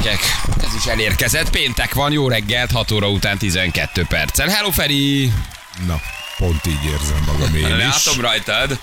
Gyerekek, ez is elérkezett. Péntek van, jó reggelt, 6 óra után 12 perccel. Hello, Feri! Na, pont így érzem magam én is. Látom rajtad.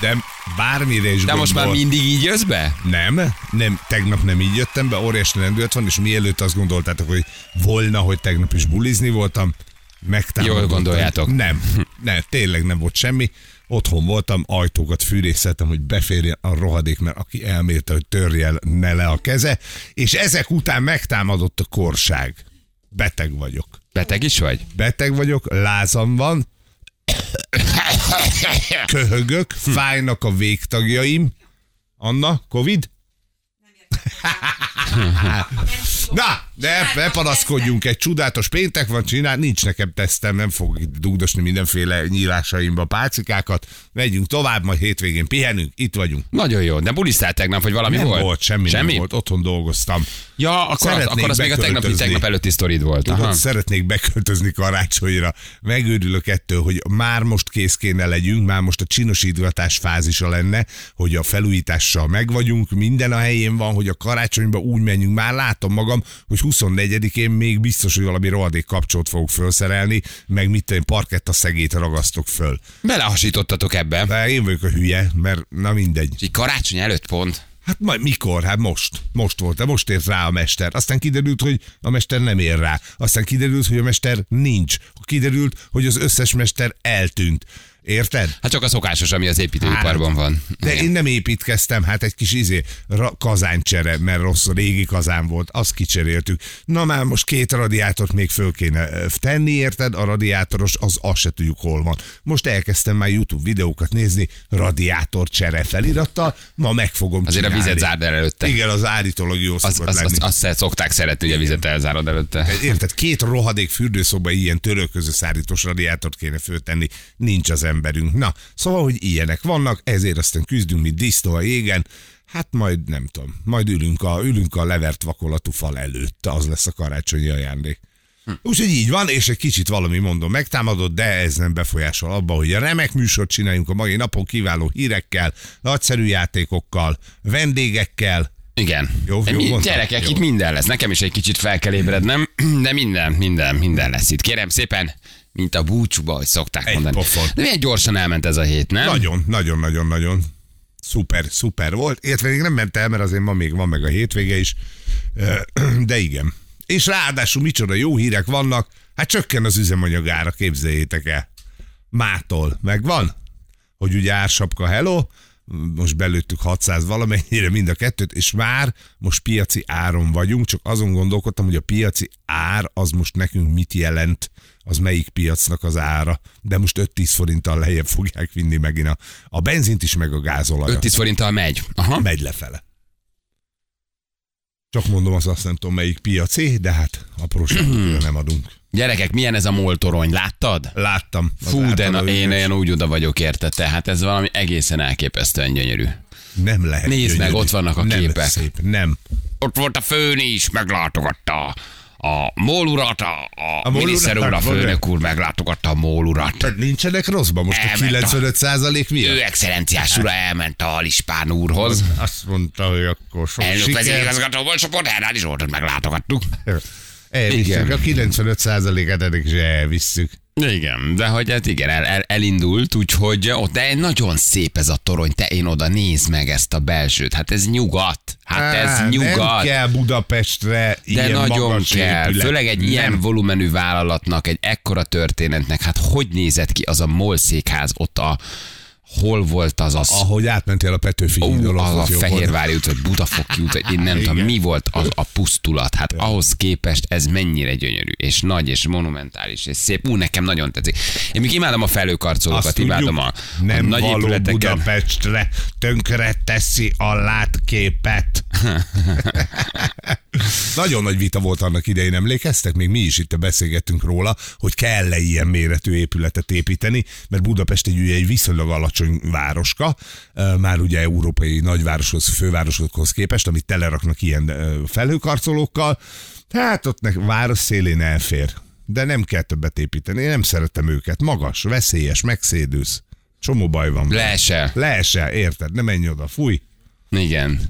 De bármire is De most már mindig így jössz be? Nem, nem, tegnap nem így jöttem be, óriási lendület van, és mielőtt azt gondoltátok, hogy volna, hogy tegnap is bulizni voltam, megtámadottam. Jól gondoljátok. Nem, nem, tényleg nem volt semmi. Otthon voltam, ajtókat fűrészeltem, hogy beférjen a rohadék, mert aki elmérte, hogy törjel ne le a keze, és ezek után megtámadott a korság. Beteg vagyok. Beteg is vagy? Beteg vagyok, lázam van, köhögök, fájnak a végtagjaim. Anna, Covid? Na, ne, ne panaszkodjunk, egy csodálatos péntek van, csinál, nincs nekem tesztem, nem fog itt dugdosni mindenféle nyílásaimba pálcikákat. Megyünk tovább, majd hétvégén pihenünk, itt vagyunk. Nagyon jó. De bulisztál tegnap, hogy valami nem volt? volt, semmi, semmi? nem volt, otthon dolgoztam. Ja, akkor, az, akkor az még a tegnapi, tegnap előtti sztorid volt. Tudod, Aha. szeretnék beköltözni karácsonyra. Megőrülök ettől, hogy már most kész kéne legyünk, már most a csinosítgatás fázisa lenne, hogy a felújítással megvagyunk, minden a helyén van, hogy a karácsonyba úgy menjünk. Már látom magam, hogy 24-én még biztos, hogy valami rohadék kapcsolat fogok felszerelni, meg mit tudom, parketta szegét ragasztok föl. Belehasítottatok ebbe. De én vagyok a hülye, mert na mindegy. És így karácsony előtt pont. Hát majd mikor? Hát most. Most volt, de most ért rá a mester. Aztán kiderült, hogy a mester nem ér rá. Aztán kiderült, hogy a mester nincs. Kiderült, hogy az összes mester eltűnt. Érted? Hát csak a szokásos, ami az építőiparban van. De Igen. én nem építkeztem, hát egy kis izé, ra- kazáncsere, mert rossz, régi kazán volt, azt kicseréltük. Na már most két radiátort még föl kéne tenni, érted? A radiátoros, az azt se tudjuk hol van. Most elkezdtem már YouTube videókat nézni, radiátor csere felirattal, ma meg fogom Azért a csinálni. vizet zárd el előtte. Igen, az állítólag jó Az, az, lenni. az, azt szokták szeretni, hogy a vizet elzárod előtte. Érted, két rohadék fürdőszoba ilyen törölköző szárítós radiátort kéne föltenni, nincs az emberünk. Na, szóval, hogy ilyenek vannak, ezért aztán küzdünk, mint disznó a jégen, Hát majd nem tudom, majd ülünk a, ülünk a levert vakolatú fal előtt, az lesz a karácsonyi ajándék. Hm. Úgyhogy így van, és egy kicsit valami mondom megtámadott, de ez nem befolyásol abba, hogy a remek műsort csináljunk a mai napon kiváló hírekkel, nagyszerű játékokkal, vendégekkel. Igen. Jó, jó mi, mondtam? gyerekek, Jó. itt minden lesz. Nekem is egy kicsit fel kell ébrednem, de minden, minden, minden lesz itt. Kérem szépen, mint a búcsúba, hogy szokták Egy mondani. pofon. De milyen gyorsan elment ez a hét, nem? Nagyon, nagyon, nagyon, nagyon. Szuper, szuper volt. Értve még nem ment el, mert azért ma még van meg a hétvége is. De igen. És ráadásul micsoda jó hírek vannak. Hát csökken az üzemanyagára, képzeljétek el. Mától. Megvan? Hogy ugye ársapka hello, most belőttük 600 valamennyire mind a kettőt, és már most piaci áron vagyunk, csak azon gondolkodtam, hogy a piaci ár az most nekünk mit jelent, az melyik piacnak az ára, de most 5-10 forinttal lejjebb fogják vinni megint a, a benzint is, meg a gázolajat. 5-10 forinttal megy. Aha. Megy lefele. Csak mondom, az azt nem tudom melyik piaci, de hát apróságokra nem adunk. Gyerekek, milyen ez a moltorony, láttad? Láttam. Fú, de na, általában én, én úgy oda vagyok érte, tehát ez valami egészen elképesztően gyönyörű. Nem lehet. Nézd meg, gyönyörű. ott vannak a nem képek. Szép. Nem. Ott volt a főn is, meglátogatta a mólurat, a, a, A a miniszter úr, a van főnök úr meglátogatta a mólurat. Tehát nincsenek rosszban most a Elment a- 95 százalék Ő miatt? excellenciás ura elment a Lispán úrhoz. Azt mondta, hogy akkor sok Elnök siker. vezérigazgató volt, Sopot Hernádi Zsoltot meglátogattuk. Elvisszük Igen. a 95 százalékát, eddig is elvisszük. Igen, de hogy hát igen, el, el, elindult, úgyhogy ott, de nagyon szép ez a torony, te én oda nézd meg ezt a belsőt, hát ez nyugat, hát ez Á, Nem nyugat. kell Budapestre De ilyen nagyon magas kell, épület. főleg egy Nem. ilyen volumenű vállalatnak, egy ekkora történetnek, hát hogy nézett ki az a MOL székház ott a, hol volt az az, Ahogy átmentél a Petőfi hídon, az a ott jobb Fehérvári út, vagy Budafoki út, vagy én nem tudom, Igen. mi volt az a pusztulat. Hát ahhoz képest ez mennyire gyönyörű, és nagy, és monumentális, és szép. Ú, nekem nagyon tetszik. Én még imádom a felőkarcolókat, imádom a, a nem nagy való épületeken. Budapestre tönkre teszi a látképet. Nagyon nagy vita volt annak idején, emlékeztek? Még mi is itt beszélgettünk róla, hogy kell-e ilyen méretű épületet építeni, mert Budapest egy, ugye egy viszonylag alacsony városka, már ugye európai nagyvároshoz, fővárosokhoz képest, amit teleraknak ilyen felhőkarcolókkal. Hát ott nek város szélén elfér, de nem kell többet építeni. Én nem szeretem őket. Magas, veszélyes, megszédülsz. Csomó baj van. Leesel. Leesel, érted? Ne menj oda, fúj. Igen.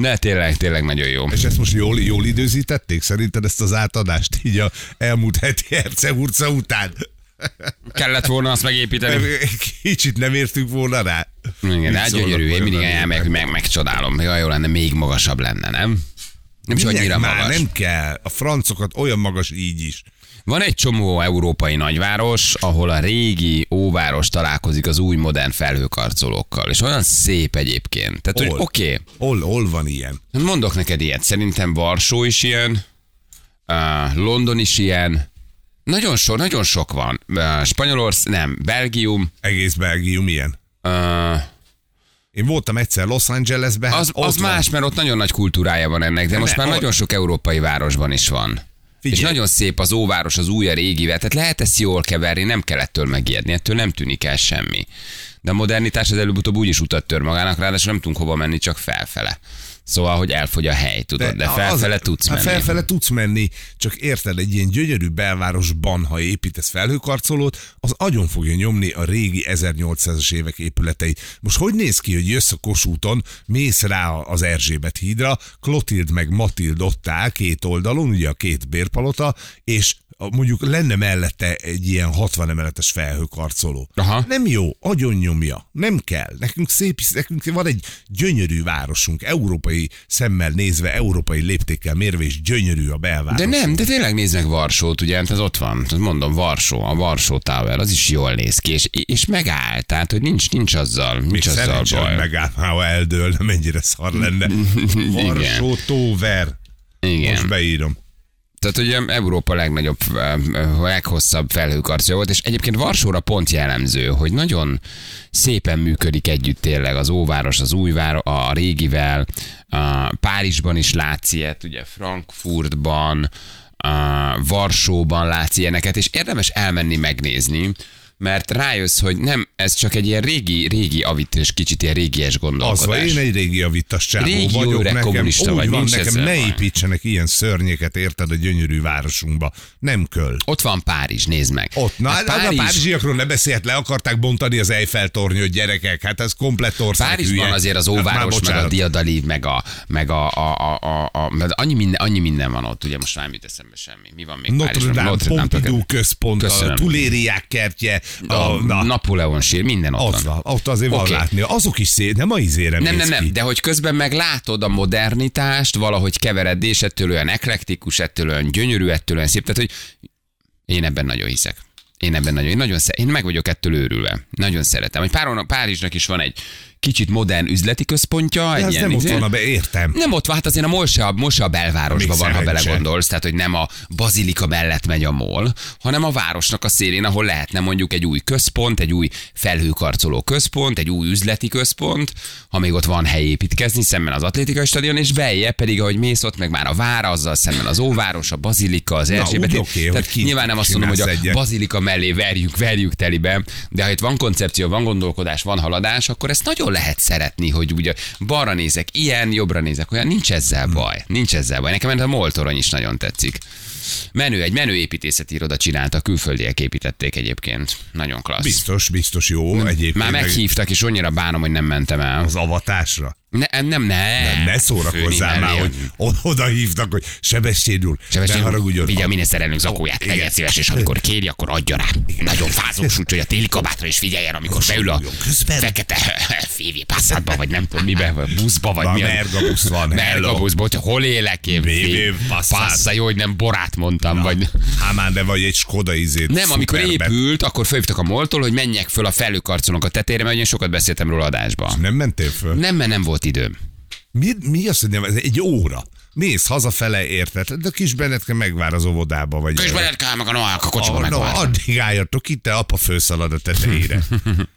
De tényleg, tényleg nagyon jó. És ezt most jól, jól időzítették? Szerinted ezt az átadást így a elmúlt heti hercehurca után? Kellett volna azt megépíteni. Kicsit nem értünk volna rá. Igen, hát gyönyörű. Én mindig elmegyek, hogy meg, megcsodálom. Jaj, jó lenne, még magasabb lenne, nem? Nem is Minek annyira már magas. nem kell. A francokat olyan magas így is. Van egy csomó európai nagyváros, ahol a régi óváros találkozik az új modern felhőkarcolókkal. És olyan szép egyébként. Tehát, hogy oké, okay, Hol, hol van ilyen? mondok neked ilyet. Szerintem Varsó is ilyen, uh, London is ilyen, nagyon sok, nagyon sok van. Uh, Spanyolország, nem, Belgium, Egész Belgium ilyen. uh, Én voltam egyszer Los Angelesben. hát az, ott az van. más, mert ott nagyon nagy kultúrája van ennek, de most ne, már nagyon sok európai városban is van. Figyelj. És nagyon szép az óváros, az új a régivel. Tehát lehet ezt jól keverni, nem kell ettől megijedni, ettől nem tűnik el semmi. De a modernitás az előbb-utóbb úgyis utat tör magának, ráadásul nem tudunk hova menni, csak felfele. Szóval, hogy elfogy a hely, tudod, de, az- felfele tudsz hát menni. Felfele tudsz menni, csak érted, egy ilyen gyönyörű belvárosban, ha építesz felhőkarcolót, az agyon fogja nyomni a régi 1800-as évek épületeit. Most hogy néz ki, hogy jössz a Kossuthon, mész rá az Erzsébet hídra, Klotild meg Matild ott áll két oldalon, ugye a két bérpalota, és mondjuk lenne mellette egy ilyen 60 emeletes felhőkarcoló. Aha. Nem jó, agyon nyomja. Nem kell. Nekünk szép, nekünk van egy gyönyörű városunk, európai szemmel nézve, európai léptékkel mérve, és gyönyörű a belváros. De nem, de tényleg nézd meg Varsót, ugye, hát az ott van, tehát mondom, Varsó, a Varsó Tower, az is jól néz ki, és, és megáll, tehát, hogy nincs, nincs azzal, Még nincs azzal szerencsé, hogy baj. megáll, ha eldől, nem mennyire szar lenne. Varsó Tóver. Igen. Most beírom. Tehát ugye Európa legnagyobb, leghosszabb felhőkarcoló volt, és egyébként Varsóra pont jellemző, hogy nagyon szépen működik együtt tényleg az óváros, az újváros, a régivel, a Párizsban is látsz ilyet, ugye Frankfurtban, a Varsóban látsz ilyeneket, és érdemes elmenni megnézni, mert rájössz, hogy nem, ez csak egy ilyen régi, régi avit, és kicsit ilyen régies Az gondolkodás. van, én egy régi avitas csávó Régi vagyok. nekem, kommunista úgy vagy, van, nekem ne építsenek ilyen szörnyeket, érted, a gyönyörű városunkba. Nem köl. Ott van Párizs, nézd meg. Ott, na, Hát hát a párizsiakról ne beszélt, le akarták bontani az Eiffel tornyot, gyerekek, hát ez komplett ország Párizsban hülye. azért az Hát óváros, meg a diadali, meg a, meg a, a, a, a, a mert annyi, minden, annyi minden van ott, ugye most már jut eszembe semmi. Mi van még Notre Párizsban? Dame, Pompidou központ, a Tulériák kertje, a, a, na, Napóleon sír, minden ott, ott van, ott azért van Oké. látni. Azok is szép, nem a izére Nem, nem, ki. nem, de hogy közben meg látod a modernitást, valahogy kevered, és ettől olyan eklektikus, ettől olyan gyönyörű, ettől olyan szép, tehát hogy én ebben nagyon hiszek. Én ebben nagyon, én nagyon szer- én meg vagyok ettől őrülve. Nagyon szeretem. Hogy Páron, Párizsnak is van egy kicsit modern üzleti központja. De az ilyen, nem ott van, be értem. Nem ott van, hát azért a MOL se a, MOL se a belvárosban van, ha belegondolsz, tehát hogy nem a bazilika mellett megy a MOL, hanem a városnak a szélén, ahol lehetne mondjuk egy új központ, egy új felhőkarcoló központ, egy új üzleti központ, ha még ott van hely építkezni, szemben az atlétikai stadion, és belje pedig, ahogy mész ott, meg már a vár, azzal szemben az óváros, a bazilika, az Erzsébet. hogy Tehát kint nyilván nem azt mondom, hogy a egyet. bazilika mellé verjük, verjük telibe, de ha itt van koncepció, van gondolkodás, van haladás, akkor ezt nagyon lehet szeretni, hogy ugye balra nézek ilyen, jobbra nézek olyan, nincs ezzel baj, nincs ezzel baj. Nekem a moltorony is nagyon tetszik. Menő, egy menő építészeti iroda csinálta, külföldiek építették egyébként. Nagyon klassz. Biztos, biztos jó egyébként. Már meg meghívtak, és annyira bánom, hogy nem mentem el. Az avatásra. Ne, nem, nem, ne. Ne szórakozzál már, hogy oda hívtak, hogy Sebestyén úr, Sebestyén ne haragudjon. vigye a miniszterelnök zakóját, legyen szíves, és amikor kéri, akkor adja rá. Nagyon fázós, úgyhogy a téli kabátra is figyeljen, amikor beül a közben. fekete févi passzátba, vagy nem tudom mibe, vagy buszba, vagy mi. a- Merga busz van, hello. Merga buszba, hogy hol élek én? Passza, jó, hogy nem borát mondtam, vagy... Hámán, de vagy egy Skoda izét. Nem, amikor épült, akkor fölhívtak a moltól, hogy menjek föl a felőkarcolók a tetejére, mert sokat beszéltem róla adásba. Nem mentél föl? Nem, mert nem volt időm. Mi, mi az, hogy nem? Ez egy óra. Mész hazafele, érted? De kis Benetke megvár az óvodába, vagy... Közben lehet kell meg a Noák a kocsiba Ah, no, megváltani. addig álljatok itt, te apa fölszalad a tetejére.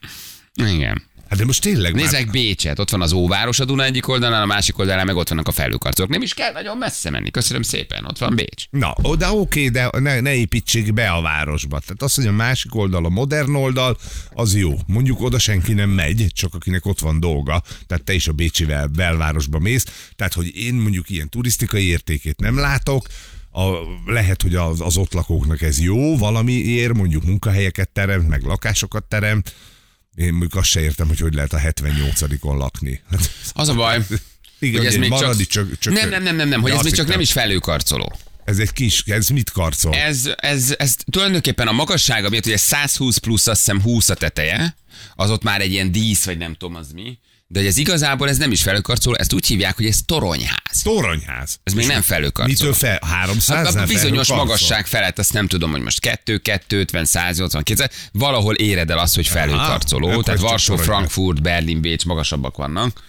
Igen. Hát de most tényleg már- Nézzek Bécset, ott van az Óváros a Duna egyik oldalán, a másik oldalán meg ott vannak a felhőkarcolók. Nem is kell nagyon messze menni. Köszönöm szépen, ott van Bécs. Na, oda oké, de ne, ne építsék be a városba. Tehát az, hogy a másik oldal, a modern oldal, az jó. Mondjuk oda senki nem megy, csak akinek ott van dolga. Tehát te is a Bécsi vel- belvárosba mész. Tehát, hogy én mondjuk ilyen turisztikai értékét nem látok, a, lehet, hogy az, az ott lakóknak ez jó valamiért, mondjuk munkahelyeket teremt, meg lakásokat teremt. Én mondjuk azt se értem, hogy hogy lehet a 78-on lakni. Hát, Az a baj, Igen, hogy ez még maradi csak... csak- nem, nem, nem, nem, nem, hogy ez még csak nem is felhőkarcoló. ez egy kis, ez mit karcol? Ez, ez, ez tulajdonképpen a magassága miatt, ugye 120 plusz azt hiszem 20 a teteje, az ott már egy ilyen dísz, vagy nem tudom az mi, de hogy ez igazából ez nem is felhőkarcoló, ezt úgy hívják, hogy ez toronyház. Toronyház. Ez még nem felhőkarcoló. Mitől fel? 300 Hát a bizonyos magasság felett, azt nem tudom, hogy most 2, 250, 180, 200, valahol éred el azt, hogy felhőkarcoló. akkor Tehát ez csak Varsó. Frankfurt, Berlin, Bécs magasabbak vannak.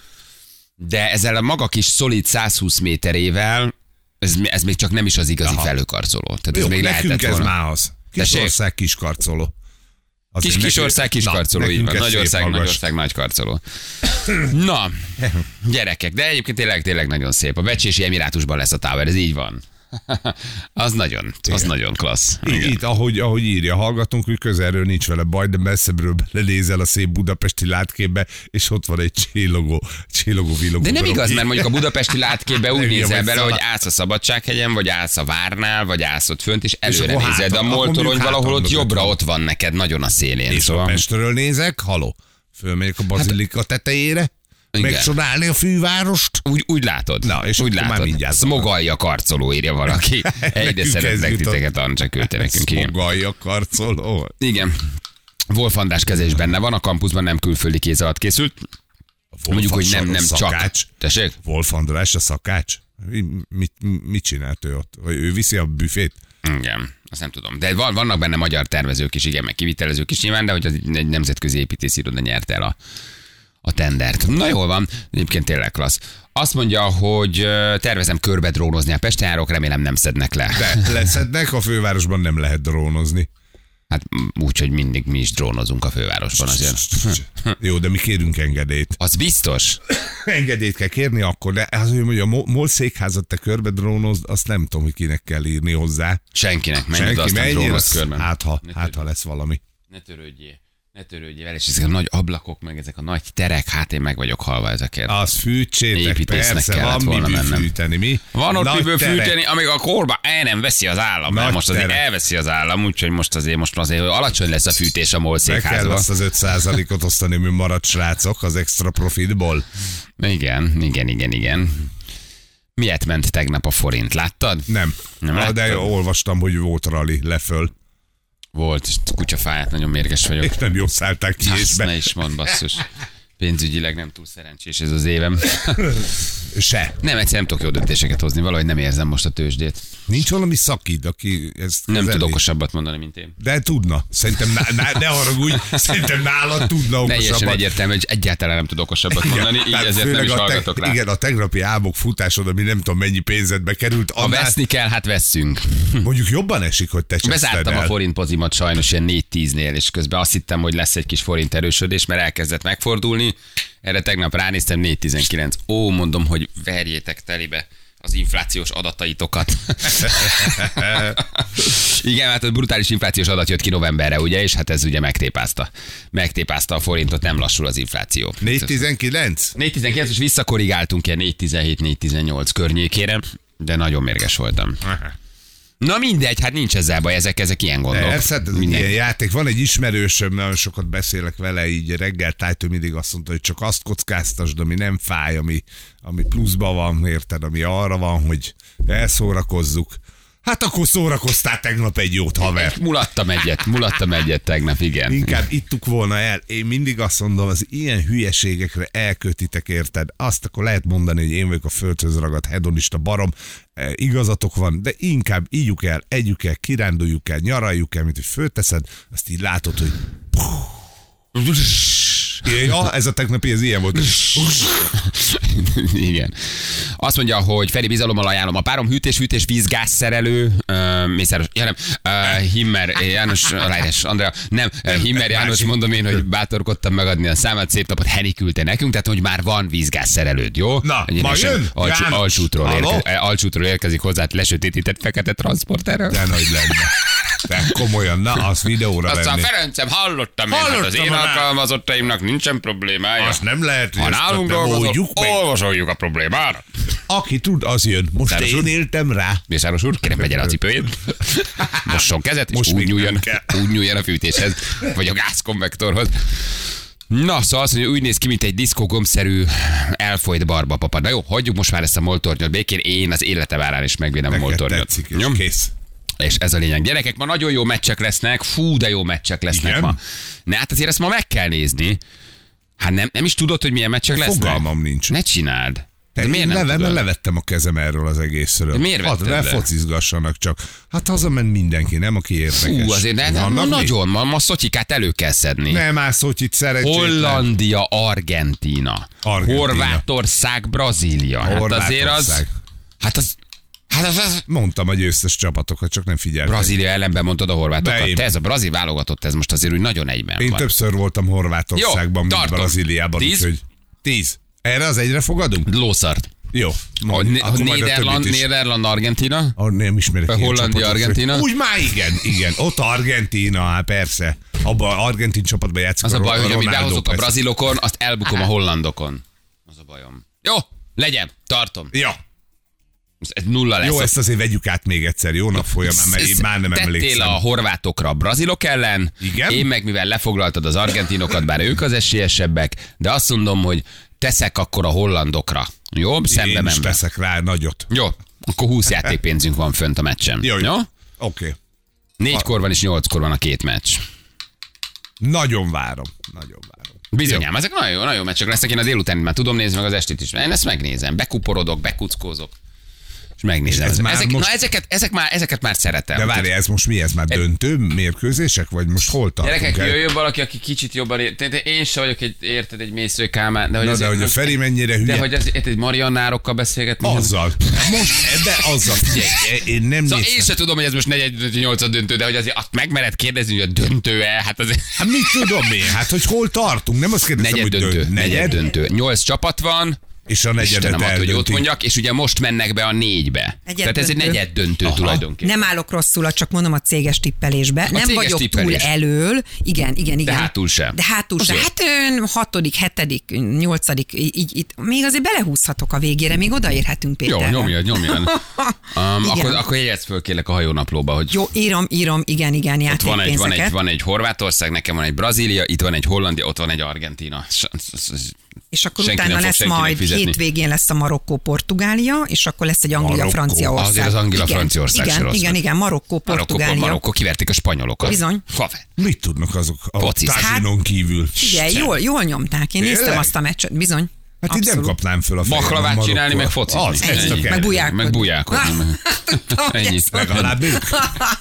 De ezzel a maga kis szolid 120 méterével, ez, ez még csak nem is az igazi Aha. felhőkarcoló. Tehát ez Jó, még nekünk lehetett ez volna. már az. Kisország kiskarcoló. Kis kisország, nekünk- kiskarcoló, Na, így van. nekünk ez Nagyország, szép magas. nagyország, nagykarcoló. Na, gyerekek, de egyébként tényleg, tényleg nagyon szép. A Becsési Emirátusban lesz a Tower, ez így van. az nagyon, az nagyon klassz. Itt, itt, ahogy, ahogy írja, hallgatunk, hogy közelről nincs vele baj, de messzebbről belenézel a szép budapesti látképbe, és ott van egy csillogó, csillogó villogó. De nem darab. igaz, mert mondjuk a budapesti látképbe úgy nézel bele, hogy állsz a Szabadsághegyen, vagy állsz a Várnál, vagy állsz ott fönt, és előre akkor nézed, de a moltorony valahol ott jobbra ott van neked, nagyon a szélén. És a Szóval, Pestről nézek, haló, fölmegyek a bazilika tetejére, Hát- Igen. megcsodálni a fűvárost. úgy, úgy látod. Na, és úgy akkor már látod. mindjárt Smogalja karcoló, írja valaki. Egyre szeretlek titeket, Ancsa küldte nekünk. Smogalja karcoló. Igen. Wolf András keze is benne van, a kampuszban nem külföldi kéz alatt készült. Mondjuk, hogy nem, nem csak. szakács. Tessék? Wolf András a szakács? Mi- Mit, mit csinált ő ott? Vagy ő viszi a büfét? Igen, azt nem tudom. De van, vannak benne magyar tervezők is, igen, meg kivitelezők is nyilván, de hogy egy nemzetközi építési iroda nyerte el a, a tendert. Na jól van, egyébként tényleg klassz. Azt mondja, hogy tervezem körbe drónozni a Pesten járok, remélem nem szednek le. De leszednek, a fővárosban nem lehet drónozni. Hát úgy, hogy mindig mi is drónozunk a fővárosban azért. Jó, de mi kérünk engedélyt. Az biztos? Engedélyt kell kérni akkor, de az, hogy a Mo- MOL székházat te körbe drónozd, azt nem tudom, hogy kinek kell írni hozzá. Senkinek, menj oda, Senki aztán menjél, drónoz körben. hát ha, hát ha lesz valami. Ne törődjél. Ne törődjél vele, és ezek a nagy ablakok, meg ezek a nagy terek, hát én meg vagyok halva ezekért. Az fűtsétek, Építésznek persze, van volna miből mennem. fűteni, mi? Van ott Nagy miből terek. fűteni, amíg a korba el nem veszi az állam. Nagy Nagy most azért terek. elveszi az állam, úgyhogy most azért, most azért alacsony lesz a fűtés a MOL Meg kell székházban. azt az 5%-ot osztani, mi maradt srácok az extra profitból. Igen, igen, igen, igen. Miért ment tegnap a forint? Láttad? Nem. Nem Ah, de láttad? olvastam, hogy volt rally leföl, Volt, és kutyafáját, nagyon mérges vagyok. és nem jó szállták ki és Azt ne is mond, basszus. Pénzügyileg nem túl szerencsés ez az évem. Se. Nem, egyszerűen nem tudok jó döntéseket hozni, valahogy nem érzem most a tőzsdét. Nincs valami szakid, aki ezt Nem tud okosabbat mondani, mint én. De tudna. Szerintem, ná, ná, ne haragudj, szerintem nálad tudna Teljesen okosabbat. egyértelmű, hogy egyáltalán nem tud okosabbat mondani, így ezért nem is a hallgatok rá. Igen, a tegnapi álmok futásod, ami nem tudom mennyi pénzedbe került, Ha annál veszni kell, hát vesszünk. mondjuk jobban esik, hogy te Bezártam el. a forint pozimat sajnos ilyen 4-10-nél, és közben azt hittem, hogy lesz egy kis forint erősödés, mert elkezdett megfordulni. Erre tegnap ránéztem 4-19. Ó, mondom, hogy verjétek telibe az inflációs adataitokat. Igen, hát a brutális inflációs adat jött ki novemberre, ugye, és hát ez ugye megtépázta. Megtépázta a forintot, nem lassul az infláció. 419? 4.19, és visszakorrigáltunk ilyen 4.17-4.18 környékére, de nagyon mérges voltam. Na mindegy, hát nincs ezzel baj, ezek, ezek ilyen gondok. Persze, ez egy Minden- ilyen játék. Van egy ismerősöm, nagyon sokat beszélek vele, így reggel tájtő mindig azt mondta, hogy csak azt kockáztasd, ami nem fáj, ami, ami pluszban van, érted, ami arra van, hogy elszórakozzuk. Hát akkor szórakoztál tegnap egy jót, haver. Mulattam egyet, mulattam egyet tegnap, igen. Inkább ittuk volna el. Én mindig azt mondom, az ilyen hülyeségekre elkötitek, érted? Azt akkor lehet mondani, hogy én vagyok a földhöz ragadt hedonista barom. E, igazatok van, de inkább ígyuk el, együk el, kiránduljuk el, nyaraljuk el, mint hogy fölteszed, azt így látod, hogy Ja, ez a tegnapi, ez ilyen volt. Igen. Azt mondja, hogy Feri bizalommal ajánlom. A párom hűtés-hűtés vízgázszerelő, uh, Mészáros, ja nem, uh, Himmer János, Lájres Andrea, nem, uh, Himmer János, mondom én, hogy bátorkodtam megadni a számát, szép napot, Henny küldte nekünk, tehát hogy már van vízgázszerelőd, jó? Na, ma jön? János. alcsútról, érke, alcsútról érkezik hozzá lesötétített fekete transporterrel. De nagy lenne. De komolyan, na, azt videóra Aztán venni. Ferencem, hallottam, én, hát az Hallottam én már. alkalmazottaimnak nincsen problémája. Azt nem lehet, hogy ha nálunk dolgozol, olvasoljuk a problémára. Aki tud, az jön. Most Száros én úr? éltem rá. Mészáros úr, kérem vegye le a cipőjét. Mosson kezet, és Most úgy nyúljon, úgy nyúljon a fűtéshez, vagy a gázkonvektorhoz. Na, szóval azt mondja, úgy néz ki, mint egy diszkógombszerű elfolyt barba papa. Na jó, hagyjuk most már ezt a moltornyot békén, én az életem árán is megvédem a moltornyot. tetszik, és Jó? kész. És ez a lényeg. Gyerekek, ma nagyon jó meccsek lesznek, fú, de jó meccsek lesznek Igen? ma. Ne, hát azért ezt ma meg kell nézni. Hát nem, nem is tudod, hogy milyen meccsek lesznek? Fogalmam nincs. Ne csináld. De Te miért nem leve, levettem a kezem erről az egészről. De miért Hadd, le? focizgassanak csak. Hát hazament mindenki, nem aki érdekes. Fú, azért ne, ne, Vannak még? nagyon, ma, ma szotyikát elő kell szedni. Nem hogy itt szerencsétlen. Hollandia, Argentína, Argentína. Horvátország, Brazília. Hát azért az... Horvátország. Hát az... Hát Mondtam a győztes csapatokat, csak nem figyeltek. Brazília ellenben mondtad a horvátokat. én- Te ez a brazil válogatott, ez most azért úgy nagyon egyben Én van. többször voltam Horvátországban, Jó, mint. Brazíliában. Tíz? Úgyhogy tíz. Erre az egyre fogadunk? Lószart. Jó. A, a a Néderland. Néderland, Argentina. Ah, nem ismerek A Hollandia. Argentína? Úgy már igen, igen. Ott Argentína, hát persze. Abban argentin csapatban játszik Az a baj, hogy amit behozok a brazilokon, azt elbukom a hollandokon. Az a bajom. Jó, legyen, tartom. Ja. Ez nulla lesz. Jó, ezt azért vegyük át még egyszer, jó nap folyamán, mert én már nem emlékszem. a horvátokra a brazilok ellen, Igen. én meg mivel lefoglaltad az argentinokat, bár ők az esélyesebbek, de azt mondom, hogy teszek akkor a hollandokra. Jó, szembe Én is teszek rá nagyot. Jó, akkor 20 játékpénzünk van fönt a meccsen. Jó, Jó? jó. Oké. Négykor van és nyolckor van a két meccs. Nagyon várom. Nagyon várom. Bizonyám, ezek nagyon jó, nagyon jó meccsek lesznek. Én a délután már tudom nézni, meg az estit is. Én ezt megnézem. Bekuporodok, bekuckózok. És megnézem. És ez már ezek, most- Na, ezeket, ezek már, ezeket már szeretem. De várj, ez most mi? Ez már döntő mérkőzések? Vagy most hol tartunk? Gyerekek, el? jöjjön valaki, aki kicsit jobban te- Én sem vagyok egy, érted, egy mésző kálmán. De hogy, Na, de hogy a Feri mennyire hülye. de hogy az, egy Mariannárokkal beszélgetni. Azzal. Most ebbe azzal. Figyelj, én nem Szóval én sem tudom, hogy ez most 4 8 döntő, de hogy azért azt megmered kérdezni, hogy a döntő-e, hát azért... Hát mit tudom én? Hát, hogy hol tartunk? Nem azt kérdezem, Negyed hogy döntő, dönt. negyed döntő. Nyolc csapat van, És a negyedet Istenem, attól, hogy ott mondjak, és ugye most mennek be a négybe. Negyed Tehát ez egy döntő. negyed döntő tulajdonképpen. Nem állok rosszul, csak mondom a céges tippelésbe. nem céges vagyok tippelés. túl elől. Igen, igen, igen. hátul sem. De hátul sem. Jó. Hát ön hatodik, hetedik, nyolcadik, így, így, még azért belehúzhatok a végére, még odaérhetünk Jó, Péter. nyomjad, nyomjad. Um, Igen. akkor, akkor jegyez föl kérlek a hajónaplóba, hogy Jó, írom, írom, igen, igen, ott van egy, van, egy, van egy Horvátország, nekem van egy Brazília, itt van egy Hollandia, ott van egy Argentina. És akkor senki utána lesz majd fizetni. hétvégén lesz a Marokkó-Portugália, és akkor lesz egy Marokkó. Anglia-Franciaország. Azért az Anglia-Franciaország Igen, igen, igen, Marokkó, Marokkó-Portugália. Marokkó kiverték a spanyolokat. Bizony. Haver. Mit tudnak azok a Fociz. tázinon kívül? Figyelj, jól, jól nyomták. Én néztem Tényleg? azt a meccset, bizony. Hát itt nem Abszolút. kapnám föl a fejem. Baklavát a csinálni, meg focizni. Az, kell. Meg bujálkodni. Meg bujálkodni. Ennyi. Legalább ők.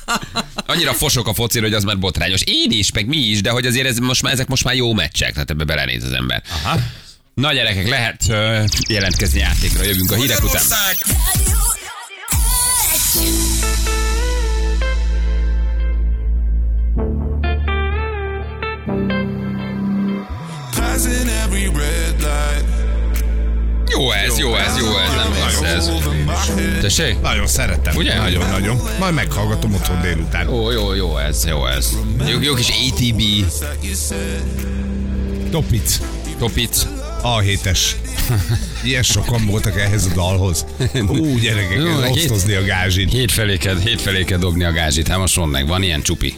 Annyira fosok a focira, hogy az már botrányos. Én is, meg mi is, de hogy azért ez most már, ezek most már jó meccsek, tehát ebbe belenéz az ember. Aha. Na gyerekek, lehet ö, jelentkezni játékra, jövünk a hírek után. Jó ez, jó ez, jó ez, nem rossz ez. Tessék? Nagyon szeretem. Ugye? Nagyon-nagyon. Majd meghallgatom otthon délután. Jó, jó, jó ez, jó ez. Jó, jó kis ATB, Topic. topic. A7-es. Ilyen sokan voltak ehhez a dalhoz. Ú, gyerekek, Jó, ez osztozni a gázsit. Hétfelé kell, hétfelé kell dobni a gázsit, hát most van meg, van ilyen csupi.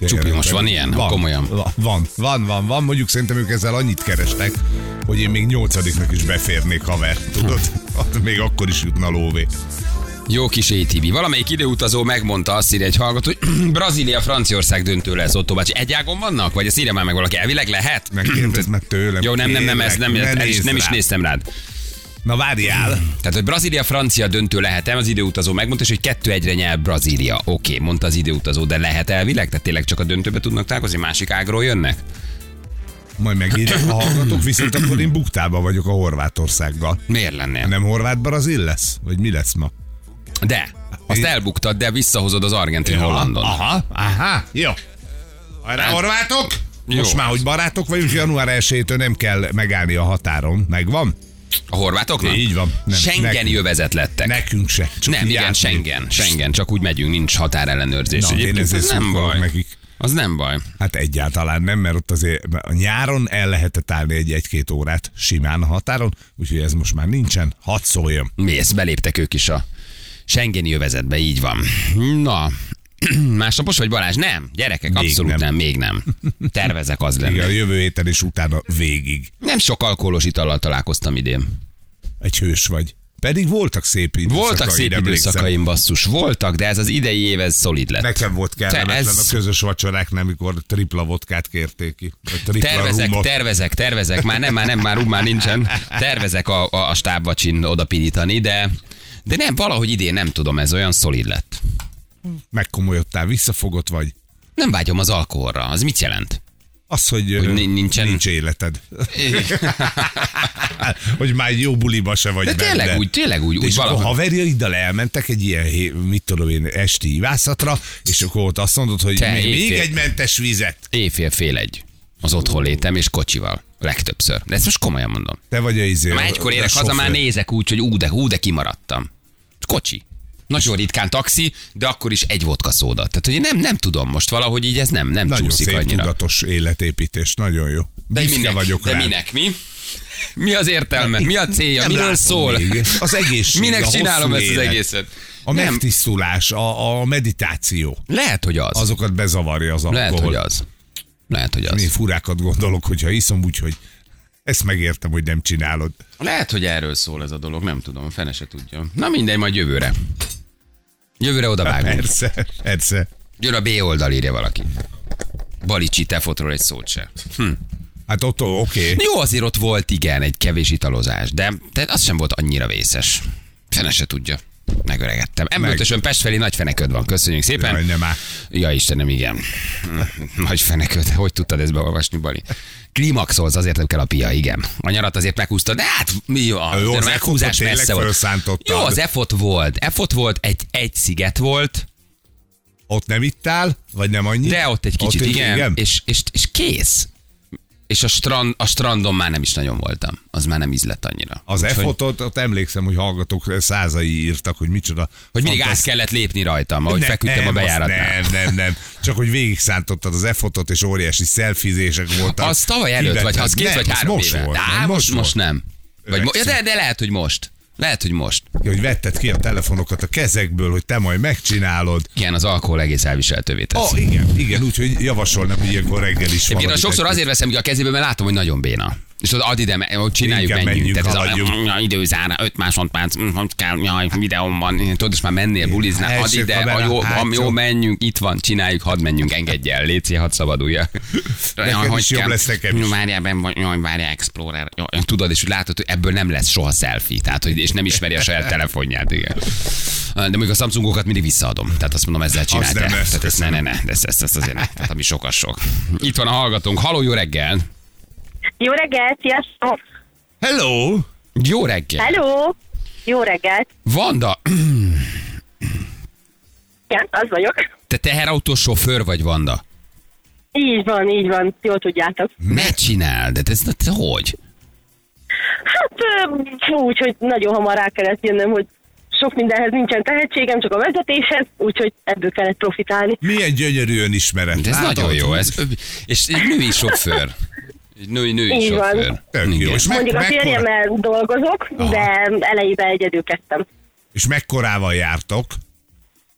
Csupi, most van ilyen? Van, Komolyan. Van, van, van, van. Mondjuk szerintem ők ezzel annyit kerestek, hogy én még nyolcadiknak is beférnék haver. Tudod? Még akkor is jutna lóvé. Jó kis ATV. Valamelyik időutazó megmondta azt írja egy hallgató, hogy Brazília, Franciaország döntő lesz bácsi. Egy ágon vannak? Vagy ezt írja már meg valaki? Elvileg lehet? Megkérdezd meg tőlem. Jó, nem, nem, nem, ez nem, el is, nem is néztem rád. Na várjál. Tehát, hogy Brazília-Francia döntő lehet-e? Az időutazó megmondta, és hogy kettő egyre nyer Brazília. Oké, mondta az időutazó, de lehet elvileg? Tehát tényleg csak a döntőbe tudnak találkozni, másik ágról jönnek? Majd megírják a hallgatók, viszont akkor én buktában vagyok a Horvátországgal. Miért lennél? Nem horvát-brazil lesz? Vagy mi lesz ma? De, azt elbuktad, de visszahozod az argentin Hollandon. Aha, aha, jó. Arra horvátok? Most már, hogy barátok vagyunk, január 1 nem kell megállni a határon. Megvan? A horvátoknak? Így van. Nem, Schengeni nekünk. övezetlettek. Nekünk se. Csak nem, igen, átmegy. Schengen, Schengen, csak úgy megyünk, nincs határellenőrzés. Na, én Egyébként az nem baj. nekik. Az nem baj. Hát egyáltalán nem, mert ott azért a nyáron el lehetett állni egy egy-két órát simán a határon, úgyhogy ez most már nincsen. Hadd szóljon. Mész, beléptek ők is a Schengeni övezetbe, így van. Na, másnapos vagy Balázs? Nem, gyerekek, Még abszolút nem. nem. még nem. Tervezek az Igen, a lenni. jövő héten és utána végig. Nem sok alkoholos itallal találkoztam idén. Egy hős vagy. Pedig voltak szép időszakaid, Voltak szép időszakaim, basszus, voltak, de ez az idei év, ez szolid lett. Nekem volt kellemetlen ez- a közös vacsorák, nem, amikor tripla vodkát kérték ki. Tripla Tervezek, rumot. tervezek, tervezek, már nem, már nem, már rum már nincsen. Tervezek a, a, a stábvacsin oda pirítani, de, de nem, valahogy idén nem tudom, ez olyan szolid lett. Megkomolyodtál, visszafogott vagy. Nem vágyom az alkoholra, az mit jelent? Az, hogy, Hogy nincsen- nincs életed. hogy már jó buliba se vagy De benne. tényleg úgy, tényleg úgy, akkor valahogy. haverjaiddal elmentek egy ilyen, mit tudom én, esti ivászatra, és akkor ott azt mondod, hogy Te, még, még éjfél. egy mentes vizet. Éjfél fél egy. Az otthon létem és kocsival. Legtöbbször. De ezt most komolyan mondom. Te vagy a izé. Már egykor érek haza, már nézek úgy, hogy ú, de, ú, de kimaradtam. Kocsi. Nagyon ritkán taxi, de akkor is egy vodka szóda. Tehát, hogy nem, nem tudom most valahogy így ez nem, nem Nagyon csúszik szép annyira. tudatos életépítés, nagyon jó. De Büszke minek? vagyok de rád. minek? Mi? Mi az értelme? Mi a célja? Nem Miről szól? még. Az egészség, Minek a csinálom ezt az élet. egészet? A Nem. megtisztulás, a, a meditáció, Lehet, hogy az. azokat bezavarja az alkohol. Lehet, hogy az. Lehet, hogy Én az. furákat gondolok, hogyha iszom úgy, hogy ezt megértem, hogy nem csinálod. Lehet, hogy erről szól ez a dolog, nem tudom, fene se tudja. Na mindegy, majd jövőre. Jövőre oda vágunk. Persze, persze. Jön a B oldal, írja valaki. Balicsi tefotról egy szót se. Hm. Hát ott oké. Okay. Jó, azért ott volt igen egy kevés italozás, de, de az sem volt annyira vészes. Fene se tudja. Megöregettem. M5-ösön Pest felé nagy feneköd van. Köszönjük szépen. Jaj, nem. Ja Istenem, igen. Nagy feneköd. Hogy tudtad ezt beolvasni, Bali? Klimaxolsz, azért nem kell a pia, igen. A nyarat azért meghúztad, de hát mi jó, Jó, az a meghúzás messze volt. Jó, az F-ot volt. F-ot volt, egy, egy sziget volt, Ott nem ittál, vagy nem annyi? de ott egy kicsit, ott, igen, igen. És, és, és kész. És a, strand, a strandon már nem is nagyon voltam. Az már nem ízlett annyira. Az Úgyhogy- F-ot ott, emlékszem, hogy hallgatók százai írtak, hogy micsoda. Hogy mindig át fantasz- kellett lépni rajtam, ahogy Nem, feküdtem a nem, azt bejáratnál. Nem, nem, nem. Csak hogy végig szántottad az F-otot, és óriási szelfizések voltak. Az tavaly előtt, vagy az két vagy három most éve. Volt, Á, nem, most, most volt. nem. Vagy mo- ja, de, de lehet, hogy most. Lehet, hogy most. Hogy vetted ki a telefonokat a kezekből, hogy te majd megcsinálod. Igen, az alkohol egész elviselhetővé tesz. oh, igen, igen, úgyhogy javasolnám, hogy ilyenkor reggel is valamit sokszor azért veszem ki a kezébe, mert látom, hogy nagyon béna. És tudod, add ide, hogy csináljuk, Inkább menjünk. menjünk, Tehát ez a ja, időzára, 5 másodperc, mm, hogy kell, jaj, videóm van. Tudod, és már mennél, buliznál, add ide, ha jó, hátsó. jó, menjünk, itt van, csináljuk, hadd menjünk, engedj el, légy hadd szabadulja. Neked is jobb lesz, nekem is. Várjál, ben jaj, várjál, Explorer. Jaj, tudod, és látod, hogy ebből nem lesz soha selfie, tehát, hogy, és nem ismeri a saját telefonját, igen. De mondjuk a Samsungokat mindig visszaadom. Tehát azt mondom, ezzel csinálj nem te. lesz, Tehát ezt ne, ne, ne, de ezt, ezt, ezt azért ne. Tehát ami sokas sok. Itt van a hallgatónk. Haló, jó reggel! Jó reggelt, sziasztok! Hello! Jó reggel! Hello! Jó reggelt! Vanda, Igen, az vagyok. te teherautós sofőr vagy, Vanda? Így van, így van, jól tudjátok. Ne csináld, de ez, ez hogy? Hát úgy, hogy nagyon hamar rá kellett jönnöm, hogy sok mindenhez nincsen tehetségem, csak a vezetéshez, úgyhogy ebből kellett profitálni. Milyen gyönyörű önismeret. De ez Látod? nagyon jó. Ez, és egy női sofőr. Egy női, női Így van. sofőr. Tök jó. És, me- Mondjuk a mekkora- férjemmel dolgozok, Aha. de elejében egyedül kezdtem. és mekkorával jártok?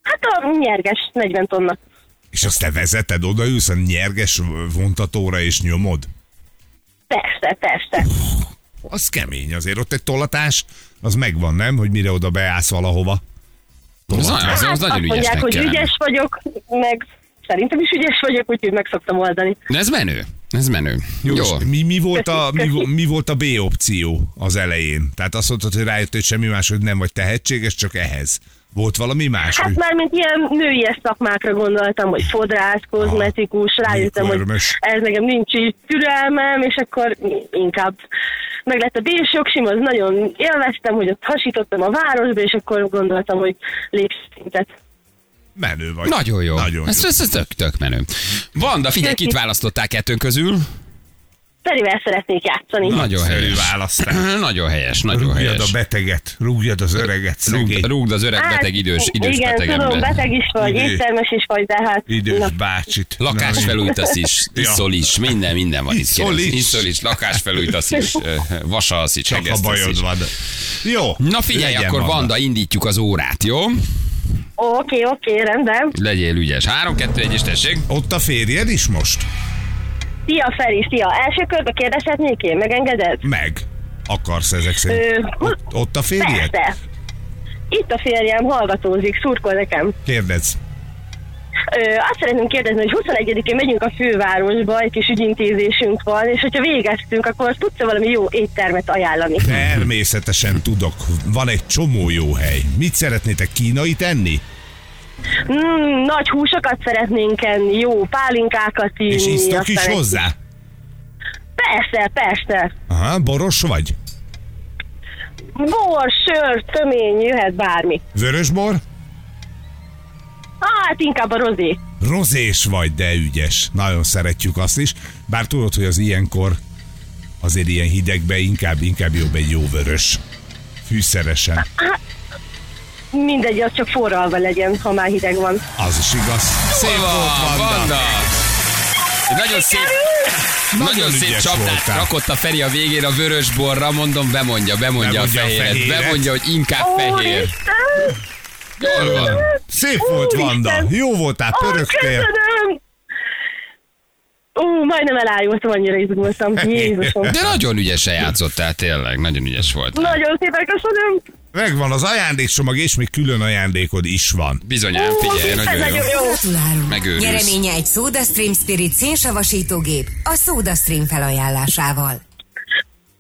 Hát a nyerges 40 tonna. És azt te vezeted, odaülsz a nyerges vontatóra és nyomod? Persze, persze. Az kemény azért, ott egy tolatás, az megvan, nem? Hogy mire oda beállsz valahova. Az, az, az, az Hát nagyon mondják, ügyesnek hogy kell. lenni. ügyes vagyok, meg szerintem is ügyes vagyok, úgyhogy meg szoktam oldani. De ez menő. Ez menő. Jó. és Mi, mi, volt a, mi, mi volt a B opció az elején? Tehát azt mondtad, hogy rájött, hogy semmi más, hogy nem vagy tehetséges, csak ehhez. Volt valami más? Hát már mint ilyen nőies szakmákra gondoltam, hogy fodrász, kozmetikus, rájöttem, hogy ez nekem nincs így türelmem, és akkor inkább meg lett a bélsjogsim, az nagyon élveztem, hogy ott hasítottam a városba, és akkor gondoltam, hogy lépszintet. Menő vagy. Nagyon jó. Nagyon ez, jó. ez, ez tök, tök menő. Vanda, figyelj, kit választottál kettőn közül? Ferivel szeretnék játszani. Nagyon helyes. választás. Nagyon helyes, nagyon Rúgjad helyes. a beteget, rúgjad az öreget. Rúgd, rúgd az öreg beteg idős, idős Hát, igen, beteg tudom, ember. beteg is vagy, Idő- éttermes is vagy, de hát... Idős na, bácsit. Lakás Na, felújtasz is, iszol is, minden, minden van itt. Iszol is. Iszol is, lakás felújtasz is, vasalsz is, Csak a bajod is. van. Jó. Na figyelj, akkor Vanda. Vanda, indítjuk az órát, jó? Oké, oké, rendben. Legyél ügyes. 3, 2, 1 és tessék. Ott a férjed is most? Szia, Feri, szia. Első körbe kérdezhetnék én, megengeded? Meg. Akarsz ezek szerint? Ö, Ott, ott a férjed? Persze. Itt a férjem hallgatózik, szurkol nekem. Kérdezz. Azt szeretném kérdezni, hogy 21-én megyünk a fővárosba, egy kis ügyintézésünk van, és hogyha végeztünk, akkor tudsz valami jó éttermet ajánlani? Természetesen tudok. Van egy csomó jó hely. Mit szeretnétek kínai tenni? Mm, nagy húsokat szeretnénk enni, jó pálinkákat inni. És isztok is hozzá? Persze, persze. Aha, boros vagy? Bor, sör, tömény, jöhet bármi. Vörösbor? Hát inkább a rozé. Rozés vagy, de ügyes. Nagyon szeretjük azt is. Bár tudod, hogy az ilyenkor azért ilyen hidegbe inkább, inkább jobb egy jó vörös. Fűszeresen. Mindegy, az csak forralva legyen, ha már hideg van. Az is igaz. Szép volt, Vanda. Vanda. Nagyon szép, nagyon, Nagyon szép csapdát voltál. rakott a Feri a végén a vörös borra, mondom, bemondja, bemondja, Bemondja a a fehéret, fehéret. bemondja, hogy inkább fehér. Úristen! Jól van. Szép volt, Úristen. Vanda. Jó voltál, Ó, pörögtél. köszönöm! Ú, majdnem elájultam, annyira izgultam. Jézusom. De nagyon ügyesen játszottál, tényleg, nagyon ügyes volt. Nagyon szépen köszönöm. Megvan az ajándékcsomag, és még külön ajándékod is van. Bizonyán, Ó, figyelj, ez nagyon jó. nagyon jó. Gratulálunk! Megőrülsz. Nyereménye egy SodaStream Spirit szénsavasítógép a SodaStream felajánlásával.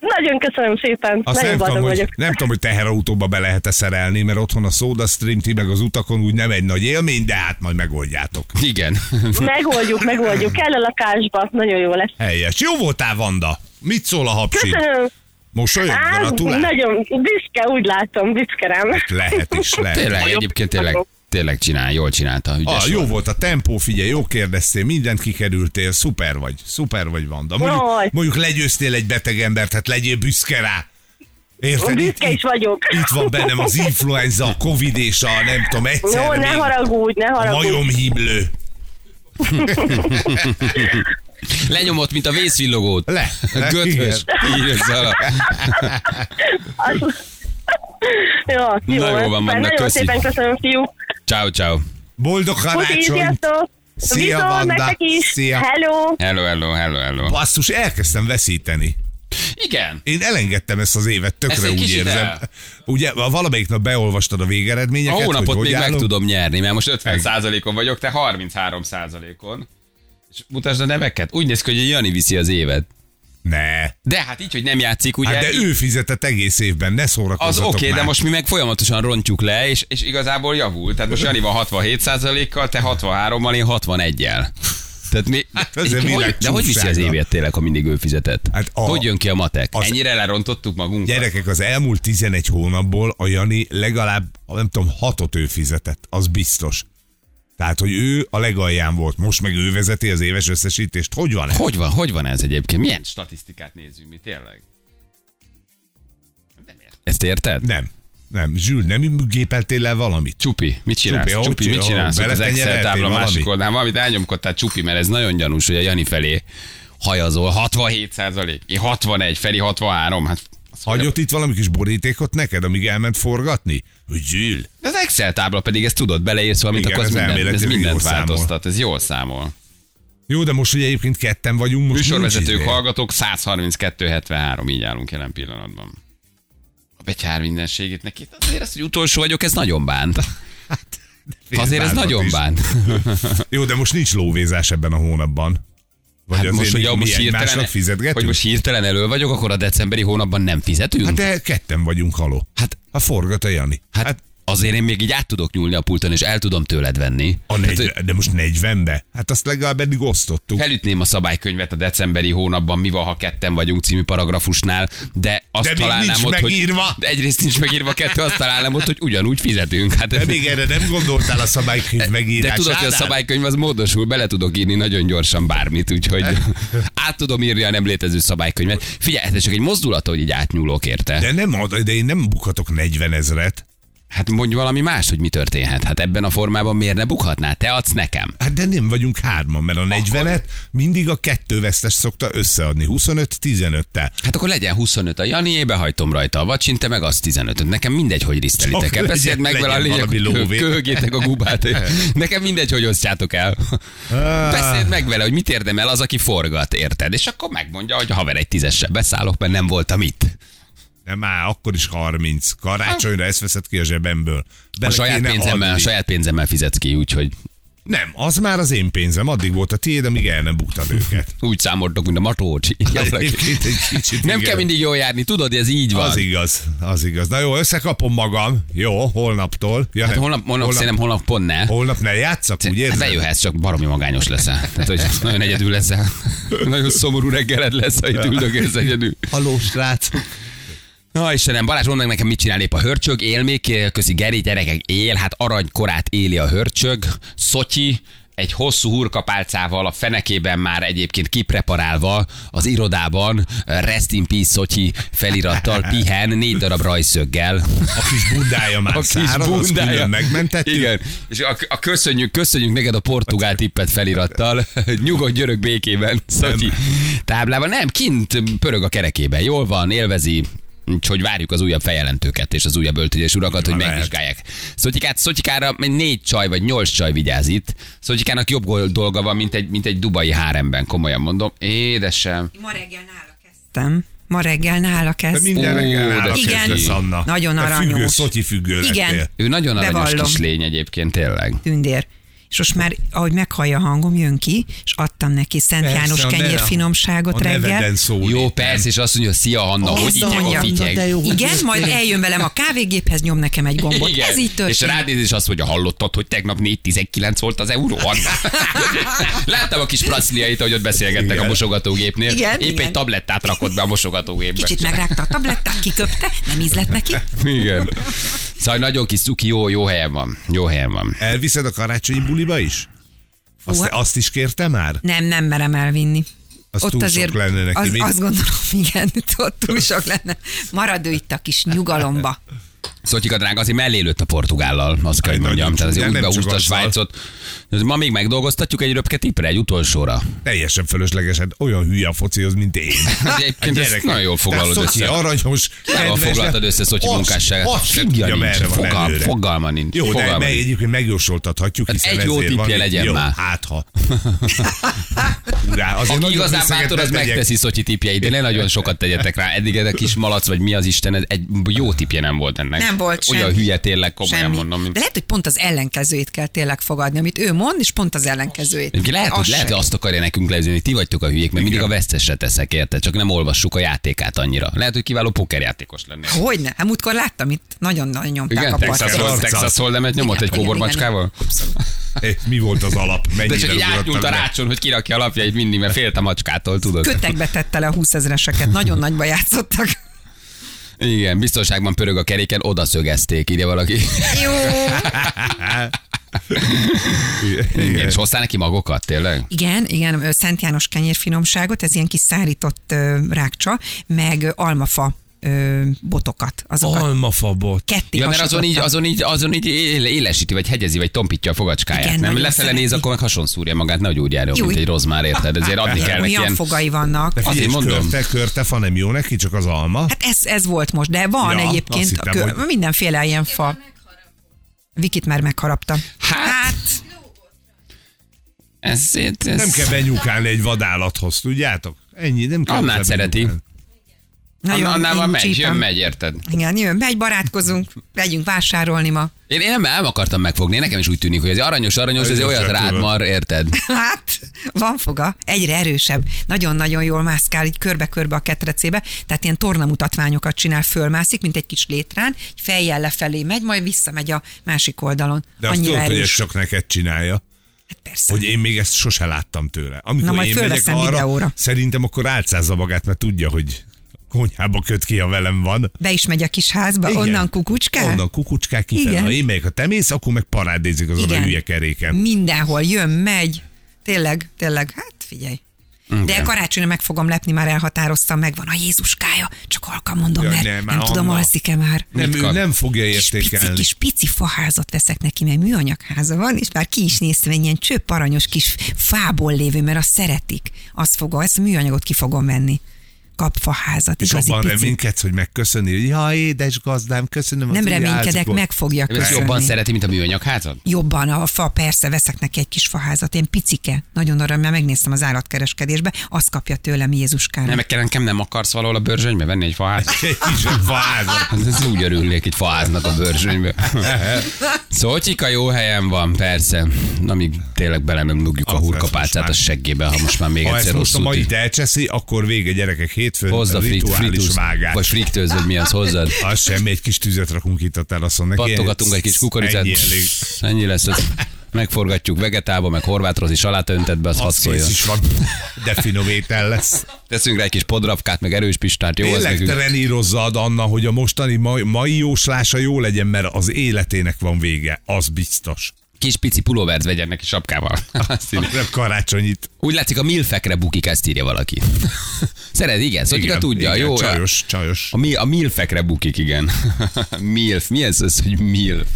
Nagyon köszönöm szépen. Azt nagyon nem tudom, hogy, vagyok. nem tudom, hogy teherautóba be lehet-e szerelni, mert otthon a SodaStream ti meg az utakon úgy nem egy nagy élmény, de hát majd megoldjátok. Igen. Megoldjuk, megoldjuk. Kell a lakásba. Nagyon jó lesz. Helyes. Jó voltál, Vanda. Mit szól a hapsid? Köszönöm. Mosolyog, Á, gratulál. nagyon büszke, úgy látom, büszke rám. Lehet is, lehet. Tényleg, egyébként tényleg, tényleg csinál, jól csinálta, ügyes Ah, jó volt. volt a tempó, figyelj, jó kérdeztél, mindent kikerültél, szuper vagy, szuper vagy, Vanda. Mondjuk, Jaj. mondjuk legyőztél egy beteg embert, hát legyél büszke rá. Érted? Itt, is vagyok. itt van bennem az influenza, a covid és a nem tudom, egyszer Jó, ne még haragudj, ne a haragudj. majomhimlő. Lenyomott, mint a vészvillogót. Le, le, Götvös. Írsz alá. Jó, jó, Na, jó van, Vanda, Nagyon köszi. szépen köszönöm, fiú. Ciao, ciao. Boldog karácsony! Szia, Viszont Vanda. is. Szia. Hello! Hello, hello, hello, hello. Basszus, elkezdtem veszíteni. Igen. Én elengedtem ezt az évet, tökre úgy érzem. el. Ugye, valamelyik nap beolvastad a A végeredményeket, hónapot hogy hogy még meg állunk? tudom nyerni, mert most 50%-on vagyok, te 33%-on. És mutasd a neveket. Úgy néz ki, hogy a Jani viszi az évet. Ne. De hát így, hogy nem játszik, ugye? Hát de ő fizetett egész évben, ne Az szórakozzatok oké, okay, de most mi meg folyamatosan rontjuk le, és, és igazából javul. Tehát most Jani van 67%-kal, te 63-mal, én 61-jel. Tehát mi, Hát ez hogy, világ de hogy viszi az évét tényleg, ha mindig ő fizetett? Hát a- hogy jön ki a matek? az- Ennyire lerontottuk magunkat? Gyerekek, az elmúlt 11 hónapból a Jani legalább, nem tudom, hatot ő fizetett, az biztos. Tehát, hogy ő a legalján volt, most meg ő vezeti az éves összesítést. Hogy van ez? Hogy van, hogy van ez egyébként? Milyen statisztikát nézzünk mi tényleg? Nem ért. Ezt érted? Nem. Nem, Zsül, nem gépeltél le valamit? Csupi, mit csinálsz? Csupi, Csupi, mit csinál? csinálsz? ott Az Excel tábla másik oldalán valamit elnyomkodtál Csupi, mert ez nagyon gyanús, hogy a Jani felé hajazol. 67 százalék. Én 61, Feri 63. Hát Hagyott itt valami kis borítékot neked, amíg elment forgatni? Hogy Zsül, Az Excel tábla pedig ezt tudod, beleírsz valamit, Igen, akkor az ez minden, ez mindent jól számol. változtat. Ez jól számol. Jó, de most ugye egyébként ketten vagyunk, most Műsorvezetők, hallgatók 132-73, így állunk jelen pillanatban. A betyár mindenségét neki. Azért ezt, hogy utolsó vagyok, ez nagyon bánt. Azért ez nagyon is. bánt. Jó, de most nincs lóvézás ebben a hónapban. Vagy Hát most, hogy most hirtelen, fizetgetünk? hogy most hirtelen elő vagyok, akkor a decemberi hónapban nem fizetünk? Hát de ketten vagyunk, haló. Hát- ha forgat a Jani. Hát, Hát, azért én még így át tudok nyúlni a pulton, és el tudom tőled venni. A Tehát, 40, de most 40-be? Hát azt legalább eddig osztottuk. Felütném a szabálykönyvet a decemberi hónapban, mi van, ha ketten vagyunk című paragrafusnál, de azt De találnám nincs ott, megírva. hogy de egyrészt nincs megírva, kettő azt találnám ott, hogy ugyanúgy fizetünk. Hát, De még erre nem gondoltál a szabálykönyv de megírására? tudod, hogy a szabálykönyv az módosul, bele tudok írni nagyon gyorsan bármit, úgyhogy át tudom írni a nem létező szabálykönyvet. Figyelj, ez csak egy mozdulat, hogy így átnyúlok érte. De, nem de én nem bukhatok 40 ezret. Hát mondj valami más, hogy mi történhet. Hát ebben a formában miért ne bukhatnál? Te adsz nekem. Hát de nem vagyunk hárman, mert a 40-et mindig a kettő vesztes szokta összeadni. 25-15-tel. Hát akkor legyen 25 a Jani, behajtom rajta a vacsin, te meg az 15 Nekem mindegy, hogy risztelitek Csak el. Beszéld legyen- meg vele a lényeg, köhögjétek a gubát. Nekem mindegy, hogy osztjátok el. Beszéld meg vele, hogy mit érdemel az, aki forgat, érted? És akkor megmondja, hogy haver egy tízessel beszállok, mert nem voltam itt. Nem már, akkor is 30. Karácsonyra ezt veszed ki a zsebemből. A Bele saját, kéne pénzemmel, a saját pénzemmel fizetsz ki, úgyhogy Nem, az már az én pénzem. Addig volt a tiéd, amíg el nem buktad őket. úgy számoltok, mint a matócsi. Nem kell mindig jól járni, tudod, ez így van. Az igaz, az igaz. Na jó, összekapom magam. Jó, holnaptól. Ja, Hát holnap, holnap, szerintem holnap pont ne. holnap ne játszak, úgy Hát érzed? bejöhetsz, csak baromi magányos leszel. Tehát, hogy nagyon egyedül leszel. Nagyon szomorú reggeled lesz, ha itt üldögélsz egyedül. Haló, srác. Na Istenem, Balázs, mondd meg nekem, mit csinál épp a hörcsög. Él még, köszi Geri, gyerekek, él, hát aranykorát éli a hörcsög. Szotyi, egy hosszú hurkapálcával a fenekében már egyébként kipreparálva az irodában Rest in Peace Szotyi felirattal pihen négy darab rajszöggel. A kis bundája már A kis száraz, azt bundája. megmentettük. Igen. És a, a köszönjük, köszönjük neked a portugál tippet felirattal. Nyugodt györök békében, Szotyi táblában. Nem, kint pörög a kerekében. Jól van, élvezi, Úgyhogy várjuk az újabb feljelentőket és az újabb öltönyös urakat, hogy megvizsgálják. Szotyikát, Szotyikára négy csaj vagy nyolc csaj vigyáz itt. Szotyikának jobb dolga van, mint egy, mint egy dubai háremben, komolyan mondom. Édesem. Ma reggel nála kezdtem. Ma reggel nála kezdtem. minden reggel nála igen. kezdesz, Anna. Nagyon Függő, aranyos. szotyi függő Igen. lettél. Ő nagyon aranyos Bevallom. kis lény egyébként, tényleg. tündér. És most már, ahogy meghallja a hangom, jön ki, és adtam neki Szent Persze, János a kenyér neve- finomságot a reggel. szól. Jó, persze, és azt mondja, szia Hanna, hogy Azt így a fityeg. Igen, majd eljön velem a kávégéphez, nyom nekem egy gombot. Igen. Ez így és történik. rád néz, és azt mondja, hallottad, hogy tegnap 4.19 volt az euró? Anna? Láttam a kis praszliait, hogy ott beszélgettek Igen. a mosogatógépnél. Igen, Épp igen. egy tablettát rakott be a mosogatógépbe. Kicsit megrágta a tablettát, kiköpte, nem ízlett neki. Igen. Szóval nagyon kis cuki, jó, jó helyen van. Jó helyen van. Elviszed a karácsonyi buliba is? Azt, Hú, azt is kérte már? Nem, nem merem elvinni. Az túl sok lenne neki, az, mi? azt gondolom, igen, ott túl sok lenne. Marad ő itt a kis nyugalomba. Szotyika drága, azért mellé lőtt a Portugállal, azt kell, hogy mondjam. Tehát azért úgy behúzta a. Svájcot. Ma még megdolgoztatjuk egy röpke tippre, egy utolsóra. Teljesen fölöslegesen. Olyan hülye a focihoz, mint én. Hát egyébként ezt Gyerek, nagyon jól foglalod Szotyi össze. aranyos, Jól foglaltad össze Szotyi munkásságát. Azt tudja, merre van fogal- előre. fogalma nincs, Jó, de fogalma meg nincs. egyébként megjósoltathatjuk, Hát hiszen egy jó tippje legyen jó, már. Hát ha. Azért Aki igazán bátor, az megteszi Szotyi tipjeit, de ne nagyon sokat tegyetek rá. Eddig ez a kis malac, vagy mi az Isten, ez egy jó tipje nem volt ennek. Nem volt Olyan semmi. hülye tényleg, komolyan Semmi. mondom. De Mint... lehet, hogy pont az ellenkezőjét kell tényleg fogadni, amit ő mond, és pont az ellenkezőjét. Egyébként Lehet, hogy, lehet, hogy azt akarja nekünk leüzni, ti vagytok a hülyék, mert mindig a vesztesre teszek, érted? Csak nem olvassuk a játékát annyira. Lehet, hogy kiváló pokerjátékos lennél. Hogyne? Hát múltkor láttam itt, nagyon-nagyon nyomták Igen, a Texas, partot. Hold- Arccal. Texas Holdemet nyomott egy kóbormacskával? Eh, Mi volt az alap? De Mennyire csak így átnyúlt a rácson, hogy kirakja a lapjait mindig, mert félt a macskától, tudod. Kötekbe tette le a 20 ezreseket, nagyon nagyba játszottak. Igen, biztonságban pörög a keréken, oda szögezték, írja valaki. Jó. Igen, és hoztál neki magokat, tényleg? Igen, igen, Szent János kenyérfinomságot, ez ilyen kis szárított rákcsa, meg almafa ö, botokat. Azokat Almafabot. ketté Ja, mert azon így, azon így, azon így éle- élesíti, vagy hegyezi, vagy tompítja a fogacskáját. Igen, nem lefele néz, akkor meg hason szúrja magát, nehogy úgy járjon, mint egy rozmár, érted? Ezért adni kell neki ilyen... fogai vannak. De figyelj, mondom. Körte, körtefa nem jó neki, csak az alma. Hát ez, ez volt most, de van Ja, egyébként hittem, kö, hogy- mindenféle ilyen fa. Vikit már megharapta. Hát, Hát, ez, ez, Nem kell benyúkálni egy vadállathoz, tudjátok? Ennyi, nem kell. Annát szereti. benyúkálni. Nagyon Annával én megy, jön, megy, érted? Igen, jön, megy, barátkozunk, megyünk vásárolni ma. Én, én nem, nem akartam megfogni, nekem is úgy tűnik, hogy ez aranyos, aranyos, ez Ez olyat rád mar, érted? Hát, Van foga, egyre erősebb, nagyon-nagyon jól mászkál így körbe-körbe a ketrecébe, tehát ilyen tornamutatványokat csinál, fölmászik, mint egy kis létrán, egy fejjel lefelé megy, majd visszamegy a másik oldalon. De azt Annyira tudod, hogy ez erős. csak neked csinálja. Hát persze. Hogy én még ezt sose láttam tőle. Amikor Na, majd én megyek arra, videóra. szerintem akkor álcázza magát, mert tudja, hogy konyhába köt ki, ha velem van. Be is megy a kis házba, Igen. onnan kukucskál. Onnan kukucskák kifele. Igen. Ha én megyek a temész, akkor meg parádézik azon a Igen. hülye keréken. Mindenhol jön, megy. Tényleg, tényleg, hát figyelj. De karácsonyra meg fogom lepni, már elhatároztam, megvan a Jézuskája, csak halkan mondom, Ja, mert nem, tudom, Anna. alszik-e már. Nem, ő nem fogja Kis pici, értékelni. kis pici faházat veszek neki, mert műanyagháza van, és már ki is néztem egy ilyen csöpp aranyos kis fából lévő, mert azt szeretik. Azt fogom, ezt a műanyagot ki fogom venni. Kap faházat, És abban pici. reménykedsz, hogy megköszöni, hogy ja, édes gazdám, köszönöm az Nem reménykedek, meg fogja Nem ezt köszönni. jobban szereti, mint a műanyag házad? Jobban, a fa, persze, veszek neki egy kis faházat, én picike, nagyon arra, mert megnéztem az állatkereskedésbe, azt kapja tőlem Jézuskára. Nem, meg nekem nem akarsz valahol a bőrzsönybe venni egy faházat? Egy kis faházat. Hát Ez úgy örülnék egy faháznak a bőrzsönybe. Szótyika jó helyen van, persze. Amíg tényleg bele nem dugjuk a hurkapálcát a seggébe, ha most már még Ha ezt egyszer most a mai elcseszi, akkor vége gyerekek hétfőn. Hozd a frit, rituális fritus, vágás. vagy friktőz, vagy mi az hozzad. Az semmi, egy kis tüzet rakunk itt a teraszon. Neki Pattogatunk egy kis kukoricát, Ennyi elég. ennyi lesz az. Megforgatjuk vegetálba, meg horvátrozi saláta öntet be, az hadd szóljon. is van, de finom étel lesz. Teszünk rá egy kis podrapkát, meg erős pistát, jó Tényleg trenírozzad, Anna, hogy a mostani mai, mai jóslása jó legyen, mert az életének van vége. Az biztos. Kis pici pulóvert vegyen neki sapkával. Azt írja. Nem karácsonyit. Úgy látszik, a milfekre bukik, ezt írja valaki. Szeret, igen, szóval tudja, igen, jó. Csajos, csajos. A, mi, a milfekre bukik, igen. milf, mi ez az, hogy milf?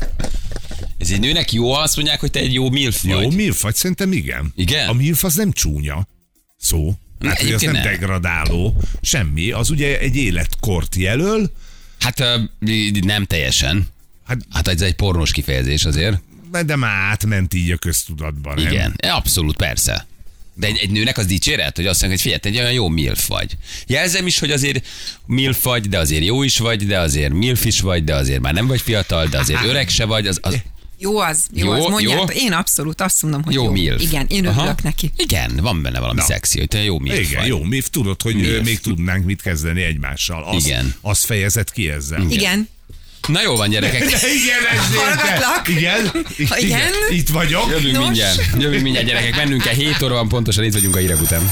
Ez egy nőnek jó, azt mondják, hogy te egy jó milf vagy. Jó, milf vagy? Szerintem igen. Igen? A milf az nem csúnya szó. Hát, hogy az nem nem. degradáló, semmi. Az ugye egy életkort jelöl, Hát nem teljesen. hát, Hát ez egy pornós kifejezés azért. De már átment így a köztudatban. nem? Igen, E, abszolút, persze. De egy, egy nőnek az dicséret, hogy azt mondja, hogy figyelj, egy olyan jó milf vagy. Jelzem is, hogy azért milf vagy, de azért jó is vagy, de azért milf is vagy, de azért már nem vagy fiatal, de azért öreg se vagy. Az, az Jó az, jó, Jó, az, mondják. jó. Én abszolút azt mondom, hogy jó, jó. milf. Igen, én Aha. örülök neki. Igen, van benne valami Na. szexi, hogy te jó milf Igen, vagy. jó, milf, tudod, hogy Milf. még tudnánk mit kezdeni egymással. Azt, Igen. Azt fejezett ki ezzel. Igen. Na jó van, gyerekek. Igen, ez Hallgatlak. Igen, Ha igen? Itt vagyok. Jövünk Nos. mindjárt. Jövünk mindjárt, gyerekek. Mennünk kell. 7 óra van pontosan, itt vagyunk a hírek után.